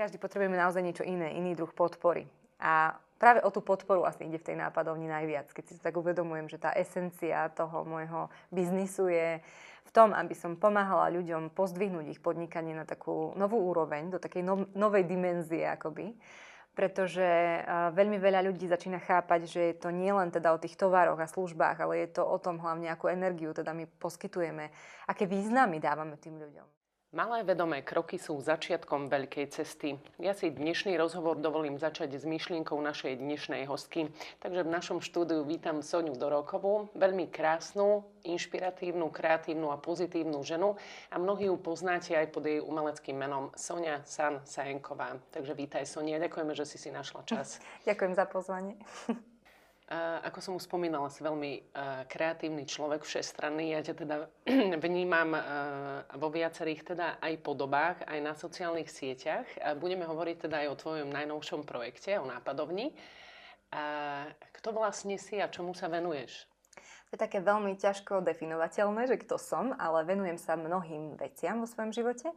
každý potrebujeme naozaj niečo iné, iný druh podpory. A práve o tú podporu asi ide v tej nápadovni najviac, keď si tak uvedomujem, že tá esencia toho môjho biznisu je v tom, aby som pomáhala ľuďom pozdvihnúť ich podnikanie na takú novú úroveň, do takej no, novej dimenzie akoby. Pretože uh, veľmi veľa ľudí začína chápať, že je to nie len teda o tých tovaroch a službách, ale je to o tom hlavne, akú energiu teda my poskytujeme, aké významy dávame tým ľuďom. Malé vedomé kroky sú začiatkom veľkej cesty. Ja si dnešný rozhovor dovolím začať s myšlienkou našej dnešnej hostky. Takže v našom štúdiu vítam Soniu Dorokovú, veľmi krásnu, inšpiratívnu, kreatívnu a pozitívnu ženu a mnohí ju poznáte aj pod jej umeleckým menom Sonia San Sajenková. Takže vítaj Sonia, ďakujeme, že si si našla čas. Ďakujem za pozvanie. ako som už spomínala, si veľmi kreatívny človek, všestranný. Ja ťa teda vnímam vo viacerých teda aj podobách, aj na sociálnych sieťach. Budeme hovoriť teda aj o tvojom najnovšom projekte, o nápadovni. Kto vlastne si a čomu sa venuješ? To je také veľmi ťažko definovateľné, že kto som, ale venujem sa mnohým veciam vo svojom živote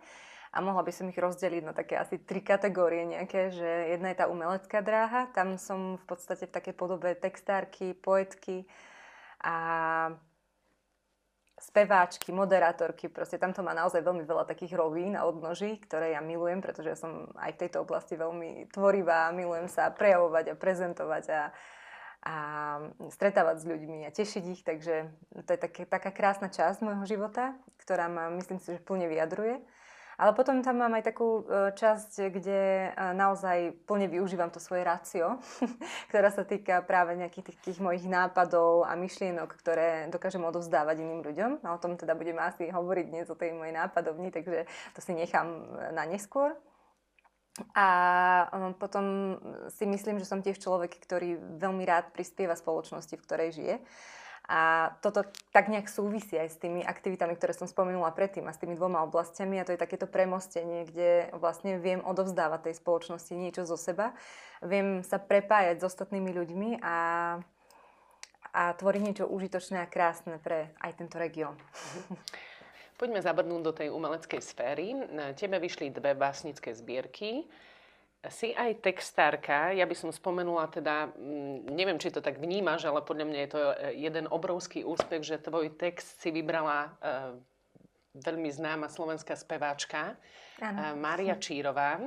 a mohla by som ich rozdeliť na také asi tri kategórie. Nejaké, že jedna je tá umelecká dráha, tam som v podstate v takej podobe textárky, poetky a speváčky, moderátorky, proste tam to má naozaj veľmi veľa takých rovín a odnoží, ktoré ja milujem, pretože ja som aj v tejto oblasti veľmi tvorivá, milujem sa prejavovať a prezentovať a, a stretávať s ľuďmi a tešiť ich, takže to je také, taká krásna časť môjho života, ktorá ma, myslím si, že plne vyjadruje. Ale potom tam mám aj takú e, časť, kde e, naozaj plne využívam to svoje rácio, ktorá sa týka práve nejakých takých mojich nápadov a myšlienok, ktoré dokážem odovzdávať iným ľuďom. A o tom teda budeme asi hovoriť dnes o tej mojej nápadovni, takže to si nechám e, na neskôr. A potom si myslím, že som tiež človek, ktorý veľmi rád prispieva spoločnosti, v ktorej žije. A toto tak nejak súvisí aj s tými aktivitami, ktoré som spomenula predtým a s tými dvoma oblastiami a to je takéto premostenie, kde vlastne viem odovzdávať tej spoločnosti niečo zo seba, viem sa prepájať s ostatnými ľuďmi a, a tvoriť niečo užitočné a krásne pre aj tento región. Poďme zabrnúť do tej umeleckej sféry. Tebe vyšli dve básnické zbierky si aj textárka, ja by som spomenula teda, mm, neviem, či to tak vnímaš, ale podľa mňa je to e, jeden obrovský úspech, že tvoj text si vybrala uh, veľmi známa slovenská speváčka uh, Mária Čírová.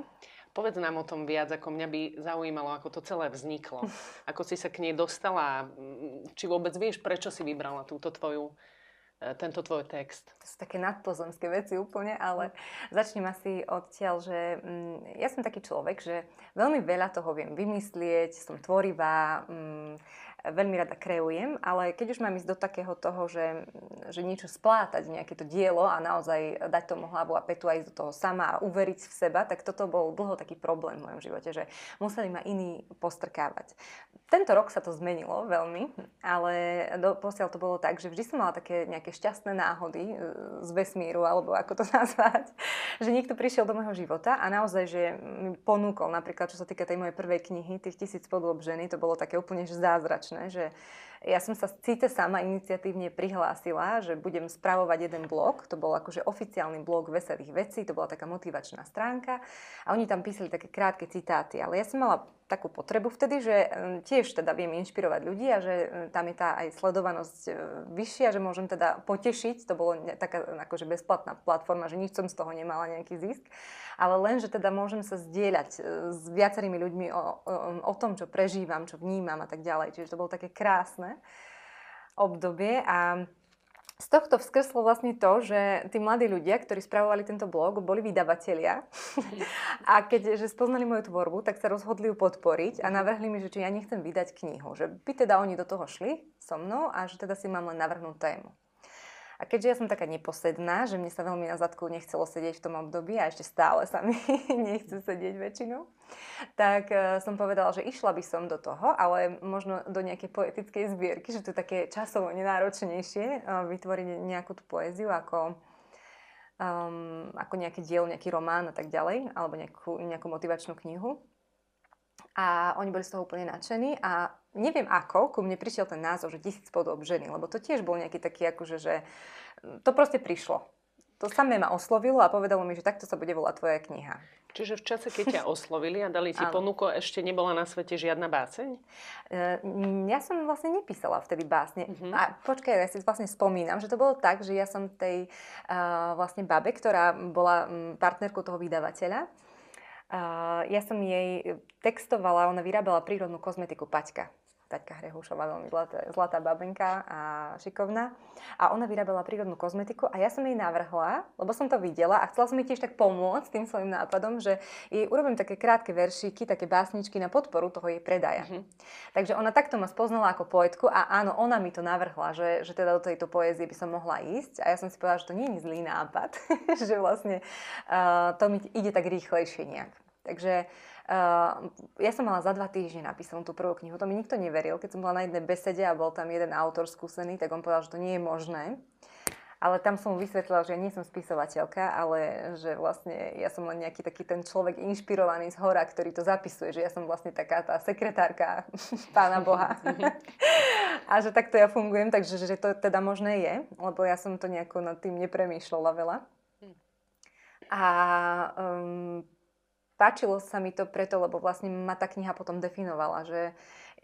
Povedz nám o tom viac, ako mňa by zaujímalo, ako to celé vzniklo. Ako si sa k nej dostala, mm, či vôbec vieš, prečo si vybrala túto tvoju E, tento tvoj text? To sú také nadpozemské veci úplne, ale začnem asi odtiaľ, že mm, ja som taký človek, že veľmi veľa toho viem vymyslieť, som tvorivá, mm, veľmi rada kreujem, ale keď už mám ísť do takého toho, že, že niečo splátať, nejaké to dielo a naozaj dať tomu hlavu a petu a ísť do toho sama a uveriť v seba, tak toto bol dlho taký problém v mojom živote, že museli ma iní postrkávať. Tento rok sa to zmenilo veľmi, ale do, posiaľ to bolo tak, že vždy som mala také nejaké šťastné náhody e, z vesmíru, alebo ako to nazvať, že niekto prišiel do môjho života a naozaj, že mi ponúkol, napríklad čo sa týka tej mojej prvej knihy, tých tisíc podôb ženy, to bolo také úplne že zázračné, že ja som sa síce sama iniciatívne prihlásila, že budem spravovať jeden blog, to bol akože oficiálny blog veselých vecí, to bola taká motivačná stránka a oni tam písali také krátke citáty, ale ja som mala takú potrebu vtedy, že tiež teda viem inšpirovať ľudí a že tam je tá aj sledovanosť e, vyššia, že môžem teda potešiť, to bolo taká akože bezplatná platforma, že nič som z toho nemala nejaký zisk, ale len, že teda môžem sa zdieľať e, s viacerými ľuďmi o, o, o tom, čo prežívam, čo vnímam a tak ďalej. Čiže to bolo také krásne obdobie a z tohto vzkrslo vlastne to, že tí mladí ľudia, ktorí spravovali tento blog, boli vydavatelia a keď že spoznali moju tvorbu, tak sa rozhodli ju podporiť a navrhli mi, že či ja nechcem vydať knihu, že by teda oni do toho šli so mnou a že teda si mám len navrhnúť tému. A keďže ja som taká neposedná, že mne sa veľmi na zadku nechcelo sedieť v tom období a ešte stále sa mi nechce sedieť väčšinou, tak uh, som povedala, že išla by som do toho, ale možno do nejakej poetickej zbierky, že to je také časovo nenáročnejšie uh, vytvoriť nejakú tú poéziu ako, um, ako nejaké dielo, nejaký román a tak ďalej, alebo nejakú, nejakú motivačnú knihu. A oni boli z toho úplne nadšení a neviem ako, ku mne prišiel ten názov, že tisíc podob ženy, lebo to tiež bol nejaký taký akože, že to proste prišlo. To samé ma oslovilo a povedalo mi, že takto sa bude volať tvoja kniha. Čiže v čase, keď ťa oslovili a dali ti Áno. ponuku, ešte nebola na svete žiadna báseň? E, mm, Ja som vlastne nepísala vtedy básne. Mhm. A počkaj, ja si vlastne spomínam, že to bolo tak, že ja som tej uh, vlastne babe, ktorá bola mm, partnerkou toho vydavateľa, ja som jej textovala, ona vyrábala prírodnú kozmetiku Paťka. Taťka Hrehušová, veľmi zlatá, zlatá babenka a šikovná. A ona vyrábala prírodnú kozmetiku a ja som jej navrhla, lebo som to videla a chcela som jej tiež tak pomôcť tým svojim nápadom, že jej urobím také krátke veršíky, také básničky na podporu toho jej predaja. Mhm. Takže ona takto ma spoznala ako poetku a áno, ona mi to navrhla, že, že teda do tejto poézie by som mohla ísť a ja som si povedala, že to nie je zlý nápad, že vlastne uh, to mi ide tak rýchlejšie nejak. Takže uh, ja som mala za dva týždne napísanú tú prvú knihu, to mi nikto neveril, keď som bola na jednej besede a bol tam jeden autor skúsený, tak on povedal, že to nie je možné. Ale tam som mu vysvetlila, že ja nie som spisovateľka, ale že vlastne ja som len nejaký taký ten človek inšpirovaný z hora, ktorý to zapisuje, že ja som vlastne taká tá sekretárka pána Boha. A že takto ja fungujem, takže že to teda možné je, lebo ja som to nejako nad tým nepremýšľala veľa. A um, páčilo sa mi to preto, lebo vlastne ma tá kniha potom definovala, že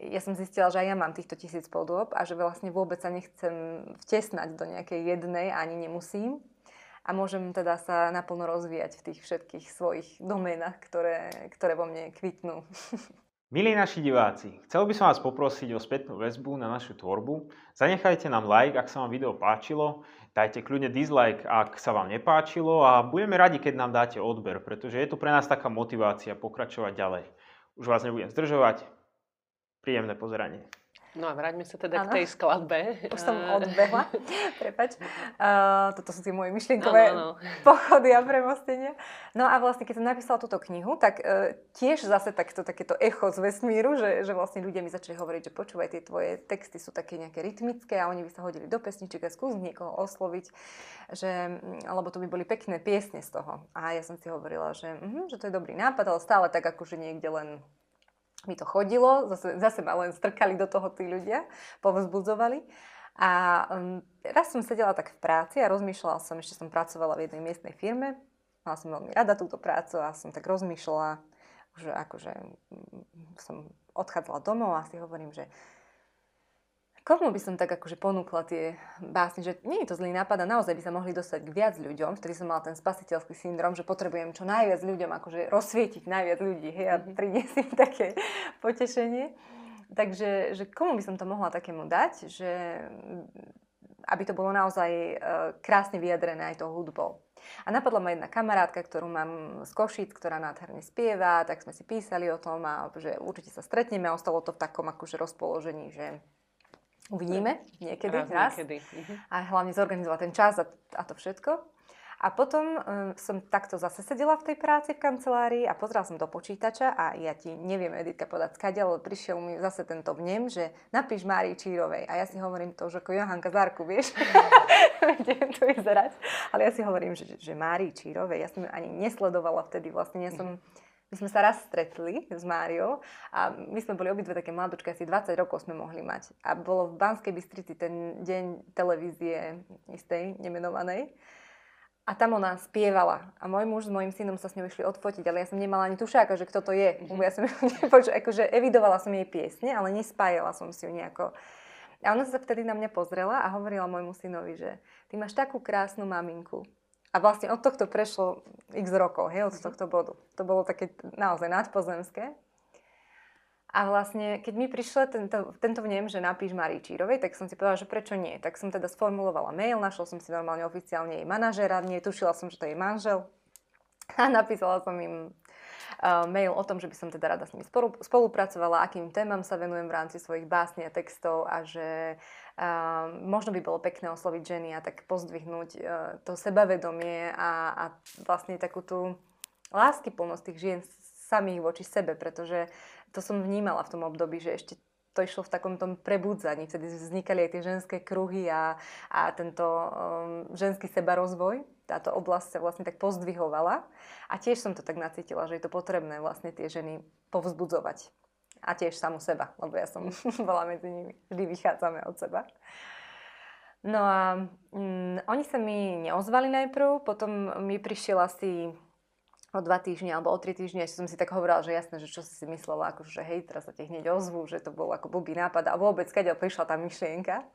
ja som zistila, že aj ja mám týchto tisíc podôb a že vlastne vôbec sa nechcem vtesnať do nejakej jednej, ani nemusím. A môžem teda sa naplno rozvíjať v tých všetkých svojich doménach, ktoré, ktoré vo mne kvitnú. Milí naši diváci, chcel by som vás poprosiť o spätnú väzbu na našu tvorbu. Zanechajte nám like, ak sa vám video páčilo, dajte kľudne dislike, ak sa vám nepáčilo a budeme radi, keď nám dáte odber, pretože je to pre nás taká motivácia pokračovať ďalej. Už vás nebudem zdržovať, príjemné pozeranie. No a vráťme sa teda Áno. k tej skladbe. Už som Eh, odbehla, prepač. Uh, toto sú tie moje myšlienkové Áno, áno. pochody a premostenia. No a vlastne, keď som napísala túto knihu, tak uh, tiež zase takto, takéto echo z vesmíru, že, že vlastne ľudia mi začali hovoriť, že počúvaj, tie tvoje texty sú také nejaké rytmické a oni by sa hodili do pesničiek a skús niekoho osloviť, že, mm, lebo to by boli pekné piesne z toho. A ja som si hovorila, že, uh, že to je dobrý nápad, ale stále tak akože niekde len mi to chodilo, zase, zase ma len strkali do toho tí ľudia, povzbudzovali. A um, raz som sedela tak v práci a rozmýšľala som, ešte som pracovala v jednej miestnej firme, mala som veľmi rada túto prácu a som tak rozmýšľala, že akože mm, som odchádzala domov a si hovorím, že komu by som tak akože ponúkla tie básne, že nie je to zlý nápad a naozaj by sa mohli dostať k viac ľuďom, vtedy som mala ten spasiteľský syndrom, že potrebujem čo najviac ľuďom akože rozsvietiť najviac ľudí hej, a priniesť im také potešenie. Takže že komu by som to mohla takému dať, že aby to bolo naozaj e, krásne vyjadrené aj tou hudbou. A napadla ma jedna kamarátka, ktorú mám z Košic, ktorá nádherne spieva, tak sme si písali o tom a že určite sa stretneme a ostalo to v takom akože rozpoložení, že uvidíme niekedy raz, Raz niekedy. Mhm. a hlavne zorganizovať ten čas a, a to všetko. A potom um, som takto zase sedela v tej práci v kancelárii a pozrela som do počítača a ja ti neviem, Editka, podať skadiaľ, ale prišiel mi zase tento vnem, že napíš Márii Čírovej. A ja si hovorím to už ako Johanka Zárku, vieš? Neviem to vyzerať. Ale ja si hovorím, že, že Márii Čírovej. Ja som ju ani nesledovala vtedy. Vlastne ja som, my sme sa raz stretli s Máriou a my sme boli obidve také mladočky, asi 20 rokov sme mohli mať. A bolo v Banskej Bystrici ten deň televízie istej, nemenovanej. A tam ona spievala. A môj muž s mojim synom sa s ňou išli odfotiť, ale ja som nemala ani tušáka, že kto to je. Mhm. Ja som ju nepočula, akože evidovala som jej piesne, ale nespájala som si ju nejako. A ona sa vtedy na mňa pozrela a hovorila môjmu synovi, že ty máš takú krásnu maminku. A vlastne od tohto prešlo x rokov, hej, od tohto bodu. To bolo také naozaj nadpozemské. A vlastne, keď mi prišla tento, tento vnem, že napíš Marii Čírovej, tak som si povedala, že prečo nie. Tak som teda sformulovala mail, našla som si normálne oficiálne jej manažera, netušila som, že to je manžel. A napísala som im mail o tom, že by som teda rada s nimi spolu, spolupracovala, akým témam sa venujem v rámci svojich básní a textov a že uh, možno by bolo pekné osloviť ženy a tak pozdvihnúť uh, to sebavedomie a, a vlastne takú tú láskyplnosť tých žien samých voči sebe, pretože to som vnímala v tom období, že ešte to išlo v takom tom prebudzaní. Vtedy vznikali aj tie ženské kruhy a, a tento um, ženský sebarozvoj. Táto oblasť sa vlastne tak pozdvihovala. A tiež som to tak nacítila, že je to potrebné vlastne tie ženy povzbudzovať. A tiež samu seba, lebo ja som bola medzi nimi. Vždy vychádzame od seba. No a mm, oni sa mi neozvali najprv, potom mi prišiel asi o dva týždne alebo o tri týždne, ešte som si tak hovorila, že jasné, že čo si si myslela, ako, že hej, teraz sa ti hneď ozvu, že to bol ako blbý nápad a vôbec, keď prišla tá myšlienka.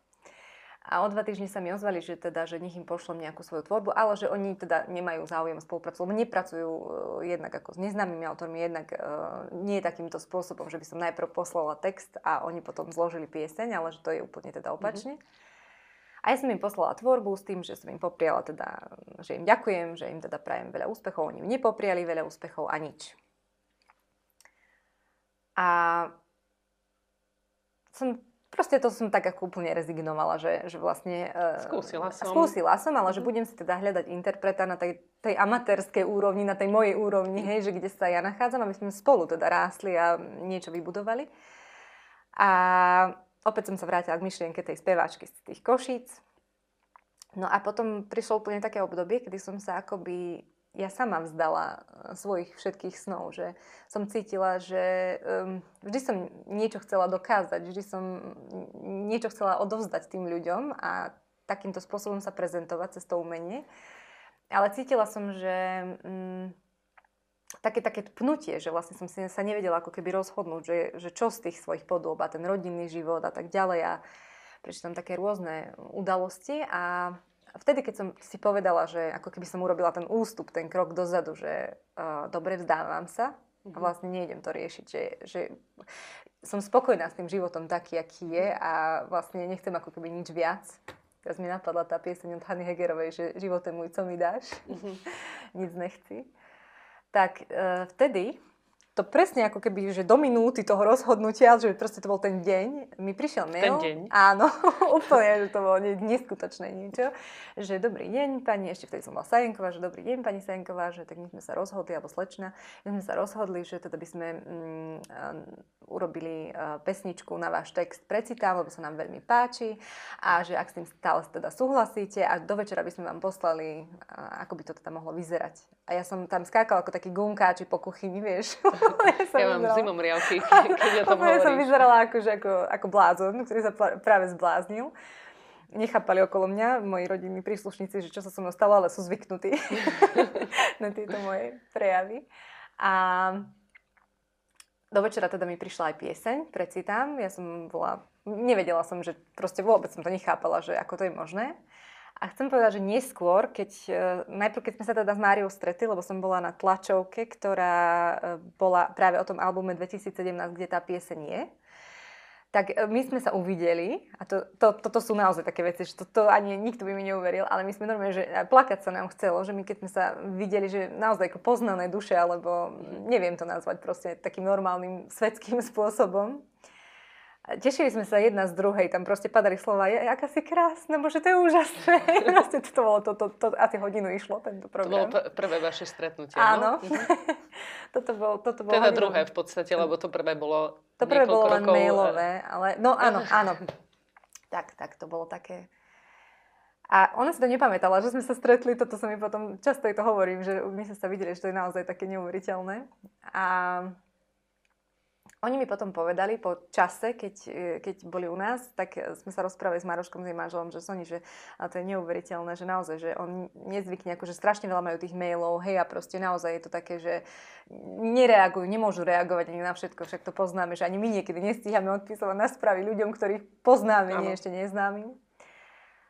A o dva týždne sa mi ozvali, že teda, že nech im pošlem nejakú svoju tvorbu, ale že oni teda nemajú záujem spolupracovať, lebo nepracujú uh, jednak ako s neznámymi autormi, jednak uh, nie takýmto spôsobom, že by som najprv poslala text a oni potom zložili pieseň, ale že to je úplne teda opačne. Mm-hmm. A ja som im poslala tvorbu s tým, že som im popriala teda, že im ďakujem, že im teda prajem veľa úspechov, oni mi nepopriali veľa úspechov a nič. A som Proste to som tak ako úplne rezignovala, že, že vlastne... Uh, skúsila som. Skúsila som, ale že mhm. budem si teda hľadať interpreta na tej, tej amatérskej úrovni, na tej mojej úrovni, hej, že kde sa ja nachádzam, aby sme spolu teda rástli a niečo vybudovali. A opäť som sa vrátila k myšlienke tej speváčky z tých košíc. No a potom prišlo úplne také obdobie, kedy som sa akoby ja sama vzdala eh, svojich všetkých snov, že som cítila, že um, vždy som niečo chcela dokázať, vždy som niečo chcela odovzdať tým ľuďom a takýmto spôsobom sa prezentovať cez to umenie. Ale cítila som, že um, také, také pnutie, že vlastne som si sa nevedela ako keby rozhodnúť, že, že čo z tých svojich podôb a ten rodinný život a tak ďalej a prečítam také rôzne udalosti a vtedy, keď som si povedala, že ako keby som urobila ten ústup, ten krok dozadu, že uh, dobre, vzdávam sa a mhm. vlastne nejdem to riešiť, že, že som spokojná s tým životom taký, aký je a vlastne nechcem ako keby nič viac. Teraz mi napadla tá pieseň od Hany Hegerovej, že život je môj, co mi dáš, mm-hmm. nic nechci. Tak uh, vtedy to presne ako keby, že do minúty toho rozhodnutia, že proste to bol ten deň, mi prišiel mail. Ten deň? Áno, úplne, že to bolo neskutočné niečo. Že dobrý deň, pani, ešte vtedy som bola Sajenková, že dobrý deň, pani Sajenková, že tak my sme sa rozhodli, alebo slečna, my sme sa rozhodli, že teda by sme mm, urobili uh, pesničku na váš text precitám, lebo sa nám veľmi páči a že ak s tým stále teda súhlasíte a do večera by sme vám poslali, uh, ako by to teda mohlo vyzerať. A ja som tam skákala ako taký gunkáči po kuchyni, vieš. ja, ja mám vyzerala... zimom riavky, keď ja tom hovoríš. som vyzerala akože ako, ako blázon, ktorý sa práve zbláznil. Nechápali okolo mňa moji rodinní príslušníci, že čo sa so mnou stalo, ale sú zvyknutí na tieto moje prejavy. A do večera teda mi prišla aj pieseň, precitám. Ja som bola, nevedela som, že proste vôbec som to nechápala, že ako to je možné. A chcem povedať, že neskôr, keď, e, najprv keď sme sa teda s Máriou stretli, lebo som bola na tlačovke, ktorá e, bola práve o tom albume 2017, kde tá pieseň je, tak e, my sme sa uvideli. A to, to, toto sú naozaj také veci, že to, to ani nikto by mi neuveril, ale my sme normálne, že plakať sa nám chcelo, že my keď sme sa videli, že naozaj ako poznané duše, alebo neviem to nazvať proste takým normálnym svetským spôsobom, Tešili sme sa jedna z druhej, tam proste padali slova, aká si krásna, bože, to je úžasné. proste to bolo, to, to, to, asi hodinu išlo tento program. To bolo prvé vaše stretnutie, Áno. No? Toto bolo, toto bolo teda hodinu. druhé v podstate, lebo to prvé bolo To prvé bolo len rokov, mailové, ale no áno, áno. Tak, tak, to bolo také... A ona si to nepamätala, že sme sa stretli, toto sa mi potom, často jej to hovorím, že my sme sa videli, že to je naozaj také neuveriteľné. A oni mi potom povedali po čase, keď, e, keď boli u nás, tak sme sa rozprávali s Maroškom, s jej manželom, že Soni, že a to je neuveriteľné, že naozaj, že on nezvykne, akože strašne veľa majú tých mailov, hej, a proste naozaj je to také, že nereagujú, nemôžu reagovať ani na všetko, však to poznáme, že ani my niekedy nestíhame odpísovať na správy ľuďom, ktorých poznáme, nie ešte neznámym.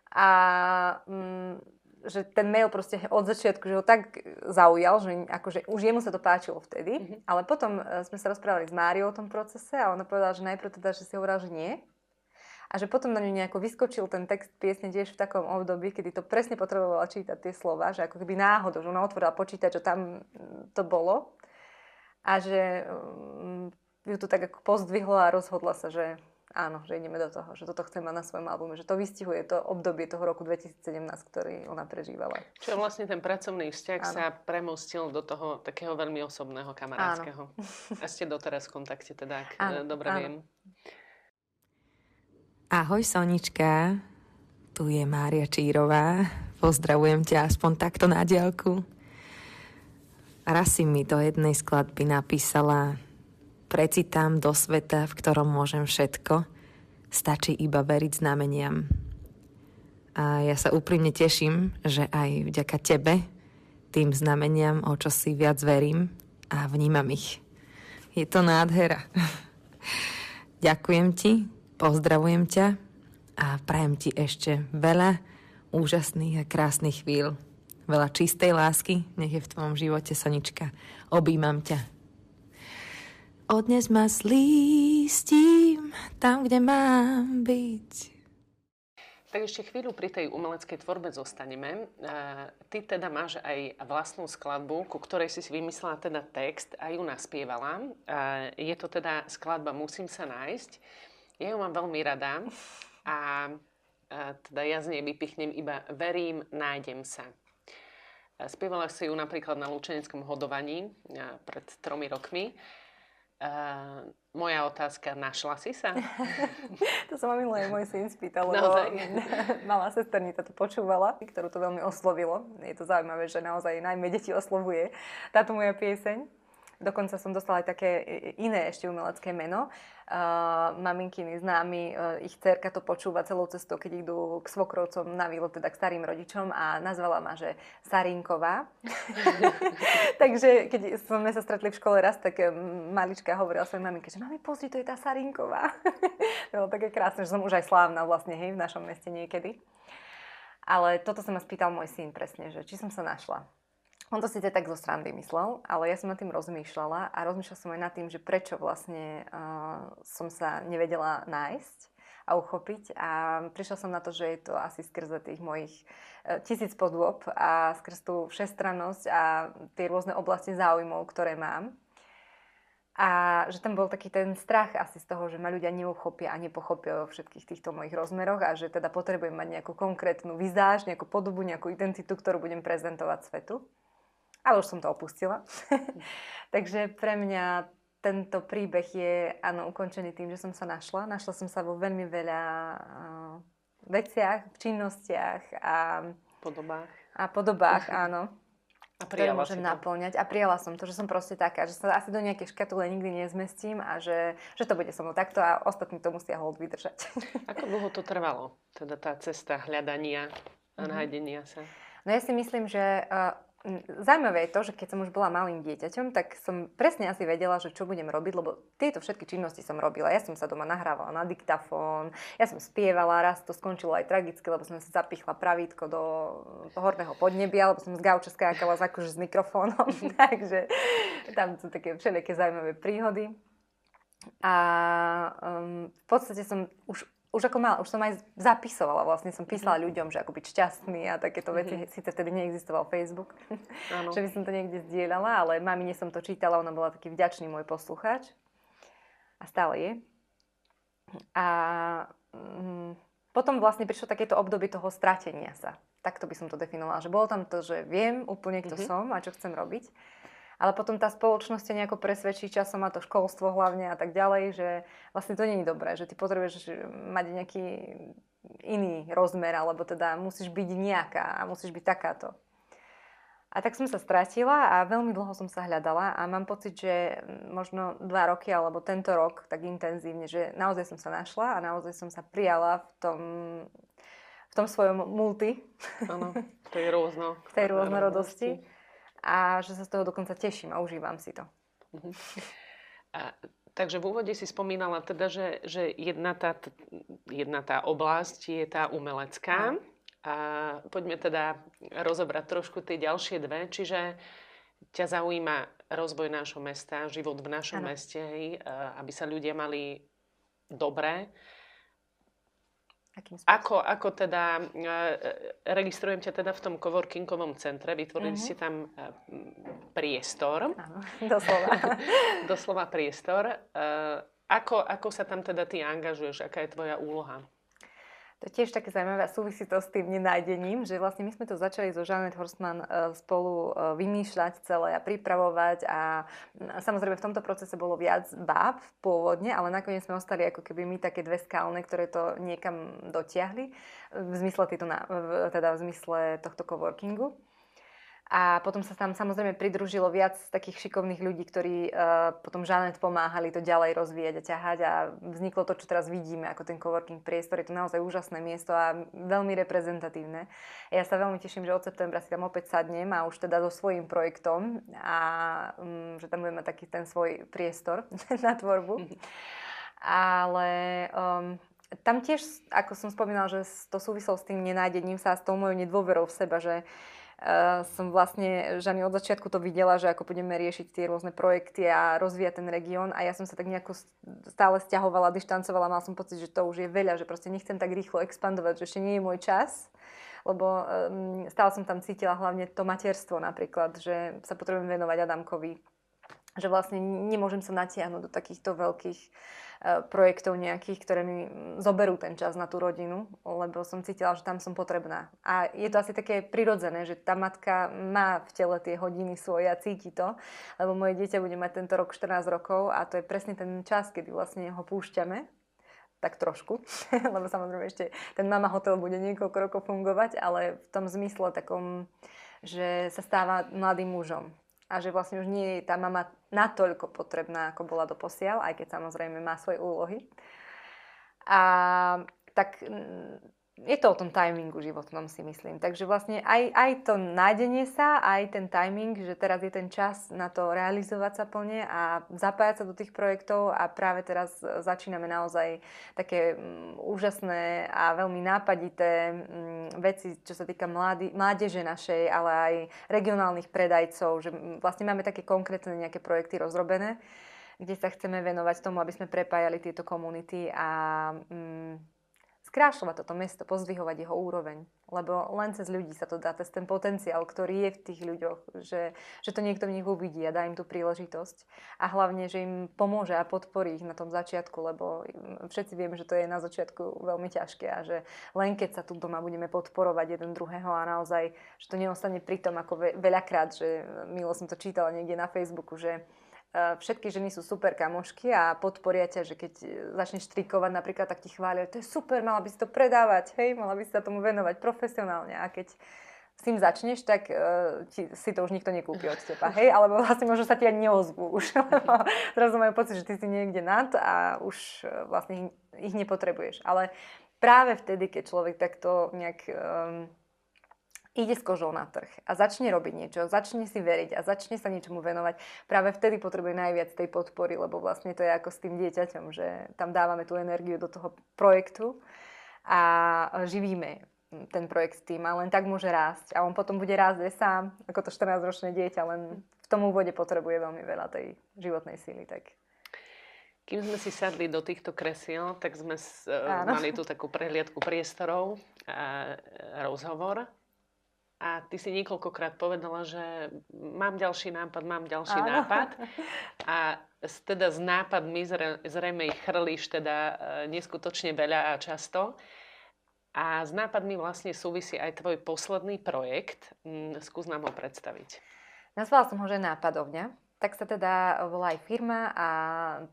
A mm, že ten mail proste od začiatku, že ho tak zaujal, že akože už jemu sa to páčilo vtedy, mm-hmm. ale potom uh, sme sa rozprávali s Máriou o tom procese a ona povedala, že najprv teda, že si hovorila, že nie. A že potom na ňu nejako vyskočil ten text piesne tiež v takom období, kedy to presne potrebovala čítať tie slova, že ako keby náhodou, že ona otvorila počítač, že tam mm, to bolo. A že um, ju to tak ako pozdvihlo a rozhodla sa, že áno, že ideme do toho, že toto chcem mať na svojom albume, že to vystihuje to obdobie toho roku 2017, ktorý ona prežívala. Čiže vlastne ten pracovný vzťah áno. sa premostil do toho takého veľmi osobného, kamarátskeho. Áno. A ste doteraz v kontakte, teda, ak áno, dobre áno. viem. Ahoj Sonička, tu je Mária Čírová. Pozdravujem ťa aspoň takto na diálku. Raz si mi do jednej skladby napísala precitám do sveta, v ktorom môžem všetko. Stačí iba veriť znameniam. A ja sa úprimne teším, že aj vďaka tebe tým znameniam, o čo si viac verím a vnímam ich. Je to nádhera. Ďakujem ti, pozdravujem ťa a prajem ti ešte veľa úžasných a krásnych chvíľ. Veľa čistej lásky, nech je v tvojom živote, Sonička. Obímam ťa. Odnes ma slístím tam, kde mám byť. Tak ešte chvíľu pri tej umeleckej tvorbe zostaneme. Ty teda máš aj vlastnú skladbu, ku ktorej si vymyslela teda text a ju naspievala. Je to teda skladba Musím sa nájsť. Ja ju mám veľmi rada a teda ja z nej vypichnem iba Verím, nájdem sa. Spievala si ju napríklad na Lučeneckom hodovaní pred tromi rokmi. Uh, moja otázka, našla si sa? to sa ma minulé môj syn spýtal, lebo malá sesternica to počúvala, ktorú to veľmi oslovilo. Je to zaujímavé, že naozaj najmä deti oslovuje táto moja pieseň. Dokonca som dostala aj také iné ešte umelecké meno. Maminkiny známy, uh, ich cerka to počúva celou cestou, keď idú k svokrovcom na výlet, teda k starým rodičom a nazvala ma, že Sarinková. Takže keď sme sa stretli v škole raz, tak malička hovorila svojej maminke, že mami, pozri, to je tá Sarinková. bolo také krásne, že som už aj slávna vlastne, hej, v našom meste niekedy. Ale toto sa ma spýtal môj syn presne, že či som sa našla. On to síce tak zo srandy myslel, ale ja som nad tým rozmýšľala a rozmýšľala som aj nad tým, že prečo vlastne uh, som sa nevedela nájsť a uchopiť. A prišla som na to, že je to asi skrze tých mojich uh, tisíc podôb a skrze tú všestrannosť a tie rôzne oblasti záujmov, ktoré mám. A že tam bol taký ten strach asi z toho, že ma ľudia neuchopia a nepochopia vo všetkých týchto mojich rozmeroch a že teda potrebujem mať nejakú konkrétnu vizáž, nejakú podobu, nejakú identitu, ktorú budem prezentovať svetu ale už som to opustila. Takže pre mňa tento príbeh je áno, ukončený tým, že som sa našla. Našla som sa vo veľmi veľa uh, veciach, činnostiach a podobách. A podobách, áno. A prijala môžem naplňať. A prijala som to, že som proste taká, že sa asi do nejakej škatule nikdy nezmestím a že, že to bude so mnou takto a ostatní to musia hold vydržať. Ako dlho to trvalo? Teda tá cesta hľadania a mm-hmm. nájdenia sa? No ja si myslím, že uh, Zaujímavé je to, že keď som už bola malým dieťaťom, tak som presne asi vedela, že čo budem robiť, lebo tieto všetky činnosti som robila. Ja som sa doma nahrávala na diktafón, ja som spievala, raz to skončilo aj tragicky, lebo som si zapichla pravítko do horného podnebia, lebo som z gauča skákala akože s mikrofónom, takže tam sú také všelijaké zaujímavé príhody. A um, v podstate som už už ako mala, už som aj zapisovala, vlastne som písala mm-hmm. ľuďom, že ako byť šťastný a takéto veci. Mm-hmm. Sice vtedy neexistoval Facebook, že by som to niekde zdieľala, ale mamine som to čítala, ona bola taký vďačný môj poslucháč. A stále je. A mm, potom vlastne prišlo takéto obdobie toho stratenia sa. Takto by som to definovala. Že bolo tam to, že viem úplne, kto mm-hmm. som a čo chcem robiť ale potom tá spoločnosť ťa nejako presvedčí časom a to školstvo hlavne a tak ďalej, že vlastne to je dobré, že ty potrebuješ mať nejaký iný rozmer, alebo teda musíš byť nejaká a musíš byť takáto. A tak som sa stratila a veľmi dlho som sa hľadala a mám pocit, že možno dva roky alebo tento rok tak intenzívne, že naozaj som sa našla a naozaj som sa prijala v tom, v tom svojom multi. Áno, v tej rôzno. v tej rôznorodosti a že sa z toho dokonca teším a užívam si to. Mhm. A, takže v úvode si spomínala teda, že, že jedna, tá, jedna tá oblasť je tá umelecká. A poďme teda rozobrať trošku tie ďalšie dve. Čiže ťa zaujíma rozvoj nášho mesta, život v našom ano. meste, aby sa ľudia mali dobre Akým ako, ako teda, e, registrujem ťa teda v tom coworkingovom centre, vytvorili mm-hmm. ste tam e, priestor. Áno, doslova. doslova priestor. E, ako, ako sa tam teda ty angažuješ? Aká je tvoja úloha? To je tiež také zaujímavé a súvisí to s tým nenájdením, že vlastne my sme to začali so Janet Horstman e, spolu e, vymýšľať celé a pripravovať a samozrejme v tomto procese bolo viac báb pôvodne, ale nakoniec sme ostali ako keby my také dve skalné, ktoré to niekam dotiahli v zmysle, týto, teda v zmysle tohto coworkingu. A potom sa tam samozrejme pridružilo viac takých šikovných ľudí, ktorí uh, potom Žanet pomáhali to ďalej rozvíjať a ťahať a vzniklo to, čo teraz vidíme, ako ten coworking priestor. Je to naozaj úžasné miesto a veľmi reprezentatívne. Ja sa veľmi teším, že od septembra si tam opäť sadnem a už teda so svojím projektom a um, že tam budeme taký ten svoj priestor na tvorbu. Ale um, tam tiež, ako som spomínala, že to súvislo s tým nenájdením sa a s tou mojou nedôverou v seba, že Uh, som vlastne, Žani od začiatku to videla, že ako budeme riešiť tie rôzne projekty a rozvíjať ten región. A ja som sa tak nejako stále stiahovala, dištancovala, mal som pocit, že to už je veľa, že proste nechcem tak rýchlo expandovať, že ešte nie je môj čas, lebo um, stále som tam cítila hlavne to materstvo napríklad, že sa potrebujem venovať Adamkovi, že vlastne nemôžem sa natiahnuť do takýchto veľkých E, projektov nejakých, ktoré mi zoberú ten čas na tú rodinu, lebo som cítila, že tam som potrebná. A je to asi také prirodzené, že tá matka má v tele tie hodiny svoje a cíti to, lebo moje dieťa bude mať tento rok 14 rokov a to je presne ten čas, kedy vlastne ho púšťame tak trošku, lebo samozrejme ešte ten mama hotel bude niekoľko rokov fungovať, ale v tom zmysle takom, že sa stáva mladým mužom a že vlastne už nie je tá mama natoľko potrebná, ako bola doposiaľ, aj keď samozrejme má svoje úlohy. A tak je to o tom timingu životnom, si myslím. Takže vlastne aj, aj to nájdenie sa, aj ten timing, že teraz je ten čas na to realizovať sa plne a zapájať sa do tých projektov a práve teraz začíname naozaj také um, úžasné a veľmi nápadité um, veci, čo sa týka mladí, mládeže našej, ale aj regionálnych predajcov, že vlastne máme také konkrétne nejaké projekty rozrobené, kde sa chceme venovať tomu, aby sme prepájali tieto komunity a um, skrášľovať toto mesto, pozdvihovať jeho úroveň. Lebo len cez ľudí sa to dá, cez ten potenciál, ktorý je v tých ľuďoch, že, že to niekto v nich uvidí a dá im tú príležitosť. A hlavne, že im pomôže a podporí ich na tom začiatku, lebo všetci vieme, že to je na začiatku veľmi ťažké a že len keď sa tu doma budeme podporovať jeden druhého a naozaj, že to neostane pri tom, ako veľakrát, že milo som to čítala niekde na Facebooku, že všetky ženy sú super kamošky a podporia ťa, že keď začneš trikovať napríklad, tak ti chvália, to je super, mala by si to predávať, hej, mala by si sa tomu venovať profesionálne. A keď s tým začneš, tak uh, ti, si to už nikto nekúpi od teba, hej, alebo vlastne možno sa ti ani neozvú už, zrazu majú pocit, že ty si niekde nad a už uh, vlastne ich, ich nepotrebuješ, ale práve vtedy, keď človek takto nejak um, ide s kožou na trh a začne robiť niečo, začne si veriť a začne sa niečomu venovať, práve vtedy potrebuje najviac tej podpory, lebo vlastne to je ako s tým dieťaťom, že tam dávame tú energiu do toho projektu a živíme ten projekt s tým a len tak môže rásť. A on potom bude rásť aj sám, ako to 14-ročné dieťa, len v tom úvode potrebuje veľmi veľa tej životnej síly. Tak. Kým sme si sadli do týchto kresiel, tak sme s, mali tu takú prehliadku priestorov a rozhovor. A ty si niekoľkokrát povedala, že mám ďalší nápad, mám ďalší Áno. nápad. A teda s nápadmi zrejme ich chrlíš teda e, neskutočne veľa a často. A s nápadmi vlastne súvisí aj tvoj posledný projekt. Mm, skús nám ho predstaviť. Nazvala som ho, že nápadovňa. Tak sa teda volá aj firma a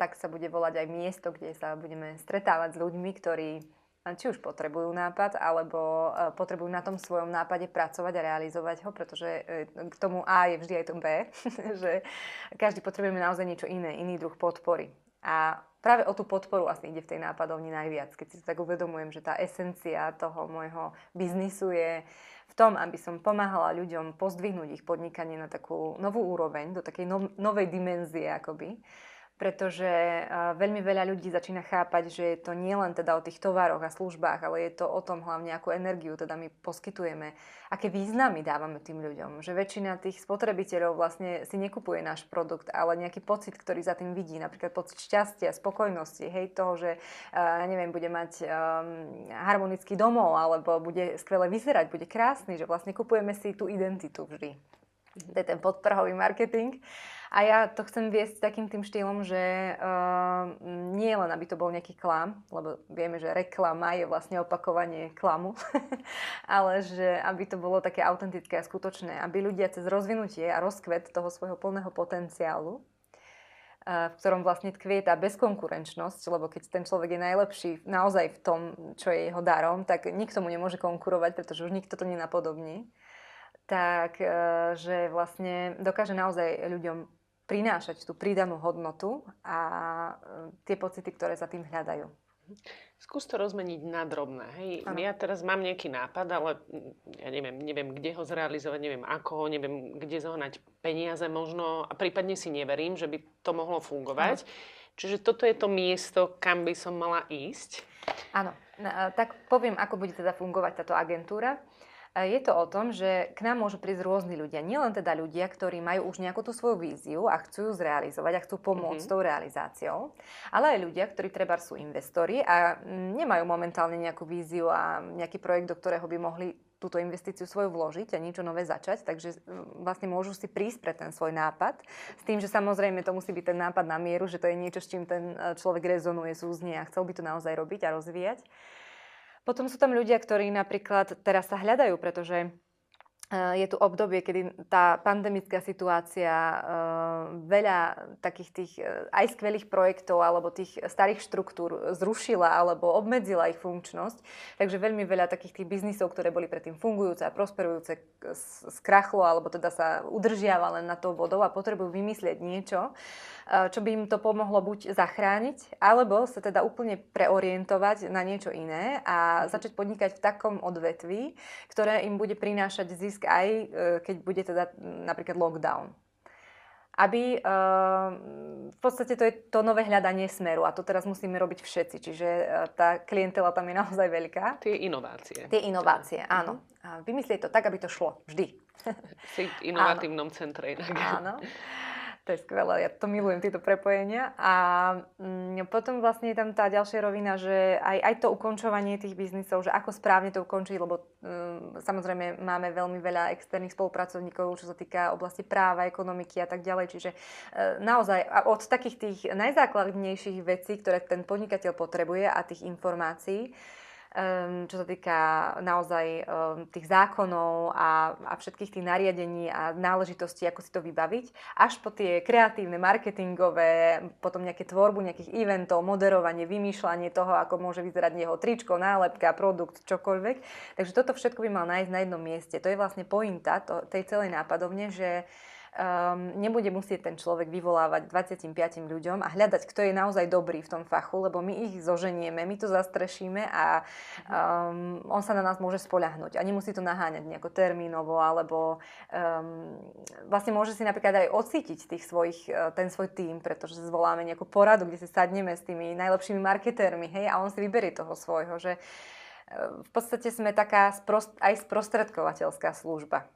tak sa bude volať aj miesto, kde sa budeme stretávať s ľuďmi, ktorí či už potrebujú nápad, alebo e, potrebujú na tom svojom nápade pracovať a realizovať ho, pretože e, k tomu A je vždy aj to B, že každý potrebujeme naozaj niečo iné, iný druh podpory. A práve o tú podporu asi ide v tej nápadovni najviac, keď si to tak uvedomujem, že tá esencia toho môjho biznisu je v tom, aby som pomáhala ľuďom pozdvihnúť ich podnikanie na takú novú úroveň, do takej no, novej dimenzie akoby pretože veľmi veľa ľudí začína chápať, že je to nielen teda o tých tovaroch a službách, ale je to o tom hlavne, akú energiu teda my poskytujeme, aké významy dávame tým ľuďom. Že väčšina tých spotrebiteľov vlastne si nekupuje náš produkt, ale nejaký pocit, ktorý za tým vidí, napríklad pocit šťastia, spokojnosti, hej, toho, že neviem, bude mať um, harmonický domov, alebo bude skvele vyzerať, bude krásny, že vlastne kupujeme si tú identitu vždy. To je ten podprahový marketing. A ja to chcem viesť takým tým štýlom, že uh, nie len, aby to bol nejaký klam, lebo vieme, že reklama je vlastne opakovanie klamu, ale že aby to bolo také autentické a skutočné, aby ľudia cez rozvinutie a rozkvet toho svojho plného potenciálu v ktorom vlastne tkvie tá bezkonkurenčnosť, lebo keď ten človek je najlepší naozaj v tom, čo je jeho darom, tak nikto mu nemôže konkurovať, pretože už nikto to nenapodobní tak e, že vlastne dokáže naozaj ľuďom prinášať tú pridanú hodnotu a e, tie pocity, ktoré za tým hľadajú. Skús to rozmeniť na drobné. Hej. Ja teraz mám nejaký nápad, ale ja neviem, neviem, kde ho zrealizovať, neviem ako, neviem, kde zohnať peniaze možno a prípadne si neverím, že by to mohlo fungovať. Ano. Čiže toto je to miesto, kam by som mala ísť. Áno, tak poviem, ako bude teda fungovať táto agentúra. Je to o tom, že k nám môžu prísť rôzni ľudia. Nielen teda ľudia, ktorí majú už nejakú tú svoju víziu a chcú ju zrealizovať a chcú pomôcť mm-hmm. tou realizáciou, ale aj ľudia, ktorí treba sú investori a nemajú momentálne nejakú víziu a nejaký projekt, do ktorého by mohli túto investíciu svoju vložiť a niečo nové začať, takže vlastne môžu si prísť pre ten svoj nápad. S tým, že samozrejme to musí byť ten nápad na mieru, že to je niečo, s čím ten e, človek rezonuje, súznie a chcel by to naozaj robiť a rozvíjať. Potom sú tam ľudia, ktorí napríklad teraz sa hľadajú, pretože je tu obdobie, kedy tá pandemická situácia veľa takých tých aj skvelých projektov alebo tých starých štruktúr zrušila alebo obmedzila ich funkčnosť. Takže veľmi veľa takých tých biznisov, ktoré boli predtým fungujúce a prosperujúce, skrachlo alebo teda sa udržiava len na tou vodou a potrebujú vymyslieť niečo, čo by im to pomohlo buď zachrániť, alebo sa teda úplne preorientovať na niečo iné a začať podnikať v takom odvetví, ktoré im bude prinášať zisk zisk aj e, keď bude teda napríklad lockdown. Aby e, v podstate to je to nové hľadanie smeru a to teraz musíme robiť všetci, čiže e, tá klientela tam je naozaj veľká. Tie inovácie. Tie inovácie, áno. A vymyslieť to tak, aby to šlo vždy. Si v inovatívnom centre inak. Áno. To je skvelé, ja to milujem, tieto prepojenia. A mm, potom vlastne je tam tá ďalšia rovina, že aj, aj to ukončovanie tých biznisov, že ako správne to ukončiť, lebo mm, samozrejme máme veľmi veľa externých spolupracovníkov, čo sa týka oblasti práva, ekonomiky a tak ďalej. Čiže e, naozaj od takých tých najzákladnejších vecí, ktoré ten podnikateľ potrebuje a tých informácií, čo sa týka naozaj um, tých zákonov a, a všetkých tých nariadení a náležitostí, ako si to vybaviť, až po tie kreatívne, marketingové, potom nejaké tvorbu nejakých eventov, moderovanie, vymýšľanie toho, ako môže vyzerať jeho tričko, nálepka, produkt, čokoľvek. Takže toto všetko by mal nájsť na jednom mieste. To je vlastne pointa to, tej celej nápadovne, že um, nebude musieť ten človek vyvolávať 25 ľuďom a hľadať, kto je naozaj dobrý v tom fachu, lebo my ich zoženieme, my to zastrešíme a um, on sa na nás môže spoľahnúť a nemusí to naháňať nejako termínovo, alebo um, vlastne môže si napríklad aj ocítiť tých svojich, e, ten svoj tým, pretože zvoláme nejakú poradu, kde si sadneme s tými najlepšími marketérmi, hej, a on si vyberie toho svojho, že e, v podstate sme taká sprost, aj sprostredkovateľská služba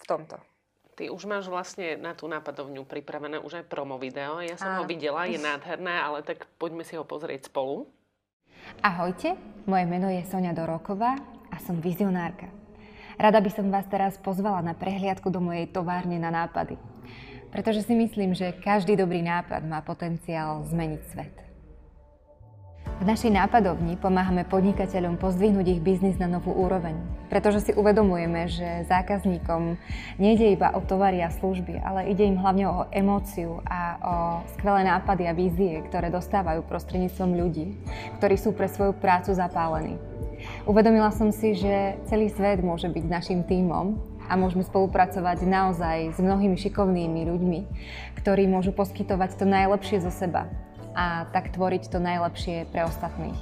v tomto. Ty už máš vlastne na tú nápadovňu pripravené už aj promo video. Ja som Áno. ho videla, je nádherné, ale tak poďme si ho pozrieť spolu. Ahojte, moje meno je Sonia Doroková a som vizionárka. Rada by som vás teraz pozvala na prehliadku do mojej továrne na nápady. Pretože si myslím, že každý dobrý nápad má potenciál zmeniť svet. V našej nápadovni pomáhame podnikateľom pozdvihnúť ich biznis na novú úroveň, pretože si uvedomujeme, že zákazníkom nejde iba o tovary a služby, ale ide im hlavne o emóciu a o skvelé nápady a vízie, ktoré dostávajú prostredníctvom ľudí, ktorí sú pre svoju prácu zapálení. Uvedomila som si, že celý svet môže byť našim tímom a môžeme spolupracovať naozaj s mnohými šikovnými ľuďmi, ktorí môžu poskytovať to najlepšie zo seba a tak tvoriť to najlepšie pre ostatných.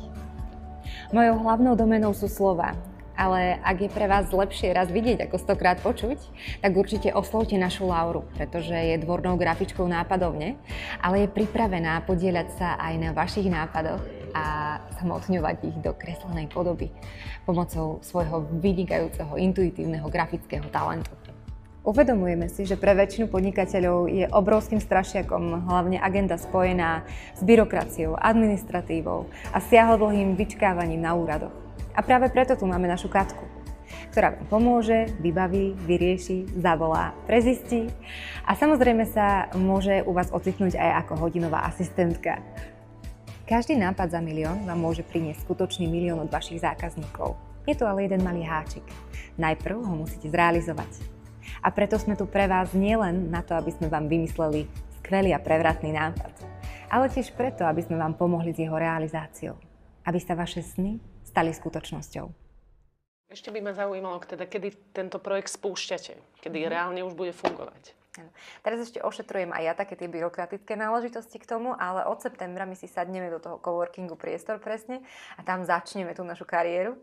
Mojou hlavnou domenou sú slova, ale ak je pre vás lepšie raz vidieť ako stokrát počuť, tak určite oslovte našu Lauru, pretože je dvornou grafičkou nápadovne, ale je pripravená podieľať sa aj na vašich nápadoch a samotňovať ich do kreslenej podoby pomocou svojho vynikajúceho intuitívneho grafického talentu. Uvedomujeme si, že pre väčšinu podnikateľov je obrovským strašiakom hlavne agenda spojená s byrokraciou, administratívou a siahodlhým vyčkávaním na úradoch. A práve preto tu máme našu Katku, ktorá vám pomôže, vybaví, vyrieši, zavolá, prezistí a samozrejme sa môže u vás ocitnúť aj ako hodinová asistentka. Každý nápad za milión vám môže priniesť skutočný milión od vašich zákazníkov. Je tu ale jeden malý háčik. Najprv ho musíte zrealizovať. A preto sme tu pre vás nielen na to, aby sme vám vymysleli skvelý a prevratný nápad, ale tiež preto, aby sme vám pomohli s jeho realizáciou. Aby sa vaše sny stali skutočnosťou. Ešte by ma zaujímalo, teda, kedy tento projekt spúšťate, kedy Mhm. reálne už bude fungovať. Áno. Teraz ešte ošetrujem aj ja také tie byrokratické náležitosti k tomu, ale od septembra my si sadneme do toho coworkingu priestor presne a tam začneme tú našu kariéru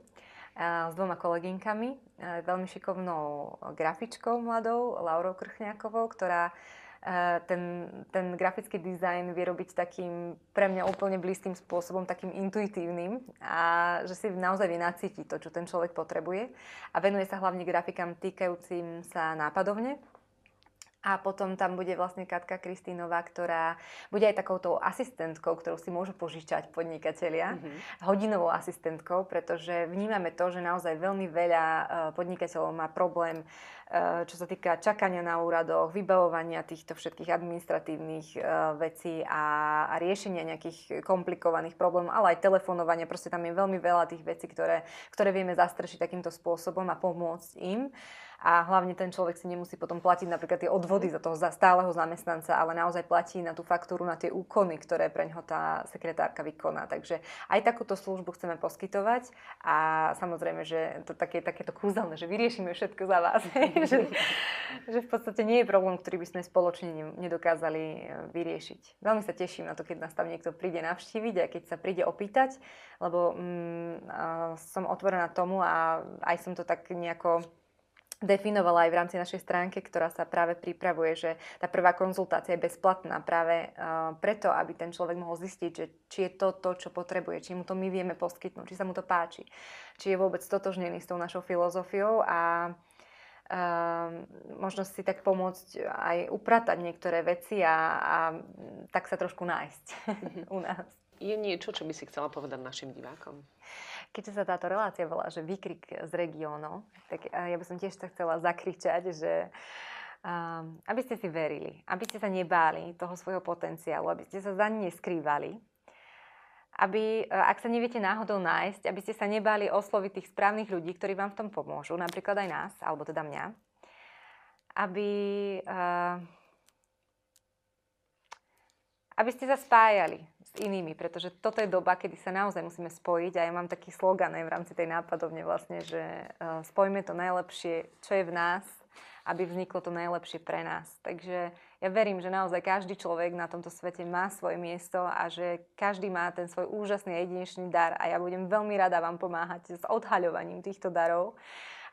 s dvoma kolegynkami, veľmi šikovnou grafičkou mladou, Laurou Krchňákovou, ktorá a, ten, ten grafický dizajn vie robiť takým pre mňa úplne blízkym spôsobom, takým intuitívnym a že si naozaj vie nacítiť to, čo ten človek potrebuje. A venuje sa hlavne grafikám týkajúcim sa nápadovne, a potom tam bude vlastne Katka Kristínová, ktorá bude aj takouto asistentkou, ktorú si môžu požičať podnikatelia. Mhm. Hodinovou asistentkou, pretože vnímame to, že naozaj veľmi veľa eh, podnikateľov má problém, eh, čo sa týka čakania na úradoch, vybavovania týchto všetkých administratívnych eh, vecí a, a riešenia nejakých komplikovaných problémov, ale aj telefonovania. Proste tam je veľmi veľa tých vecí, ktoré, ktoré vieme zastrešiť takýmto spôsobom a pomôcť im a hlavne ten človek si nemusí potom platiť napríklad tie odvody za toho stáleho zamestnanca, ale naozaj platí na tú faktúru, na tie úkony, ktoré pre ňoho tá sekretárka vykoná. Takže aj takúto službu chceme poskytovať a samozrejme, že to také, takéto kúzelné, že vyriešime všetko za vás. že, že v podstate nie je problém, ktorý by sme spoločne ne- nedokázali e, vyriešiť. Veľmi sa teším na to, keď nás tam niekto príde navštíviť a keď sa príde opýtať, lebo mm, a som otvorená tomu a aj som to tak nejako definovala aj v rámci našej stránke, ktorá sa práve pripravuje, že tá prvá konzultácia je bezplatná práve uh, preto, aby ten človek mohol zistiť, že či je to to, čo potrebuje, či mu to my vieme poskytnúť, či sa mu to páči, či je vôbec totožnený s tou našou filozofiou a uh, možno si tak pomôcť aj upratať niektoré veci a, a tak sa trošku nájsť u nás. Je niečo, čo by si chcela povedať našim divákom? Keďže sa táto relácia volá, že výkrik z regiónov, tak eh, ja by som tiež sa chcela zakričať, že um, aby ste si verili, aby ste sa nebáli toho svojho potenciálu, aby ste sa za ne neskrývali, aby, eh, ak sa neviete náhodou nájsť, aby ste sa nebáli osloviť tých správnych ľudí, ktorí vám v tom pomôžu, napríklad aj nás, alebo teda mňa, aby, uh, aby ste sa spájali s inými, pretože toto je doba, kedy sa naozaj musíme spojiť a ja mám taký slogan aj v rámci tej nápadovne vlastne, že uh, spojme to najlepšie, čo je v nás, aby vzniklo to najlepšie pre nás. Takže ja verím, že naozaj každý človek na tomto svete má svoje miesto a že každý má ten svoj úžasný jedinečný dar a ja budem veľmi rada vám pomáhať s odhaľovaním týchto darov,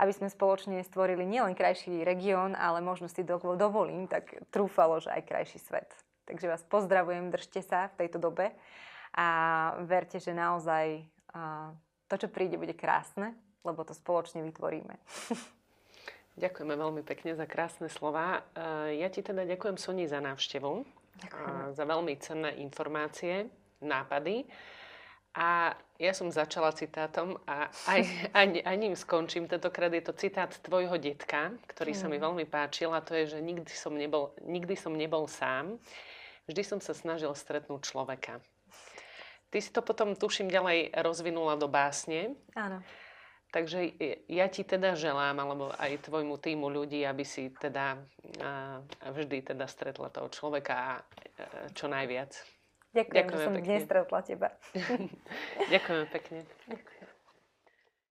aby sme spoločne stvorili nielen krajší región, ale možno si do- dovolím tak trúfalo, že aj krajší svet. Takže vás pozdravujem, držte sa v tejto dobe a verte, že naozaj to, čo príde, bude krásne, lebo to spoločne vytvoríme. Ďakujeme veľmi pekne za krásne slova. Ja ti teda ďakujem Soni za návštevu, Ďakujem. za veľmi cenné informácie, nápady. A ja som začala citátom a aj, aj, aj ním skončím. Tentokrát je to citát tvojho detka, ktorý sa mi veľmi páčil a to je, že nikdy som nebol, nikdy som nebol sám. Vždy som sa snažil stretnúť človeka. Ty si to potom, tuším, ďalej rozvinula do básne. Áno. Takže ja ti teda želám, alebo aj tvojmu týmu ľudí, aby si teda vždy teda stretla toho človeka a e, čo najviac. Ďakujem, Ďakujeme že som pekne. dnes stretla teba. Ďakujem pekne. Ďakujem.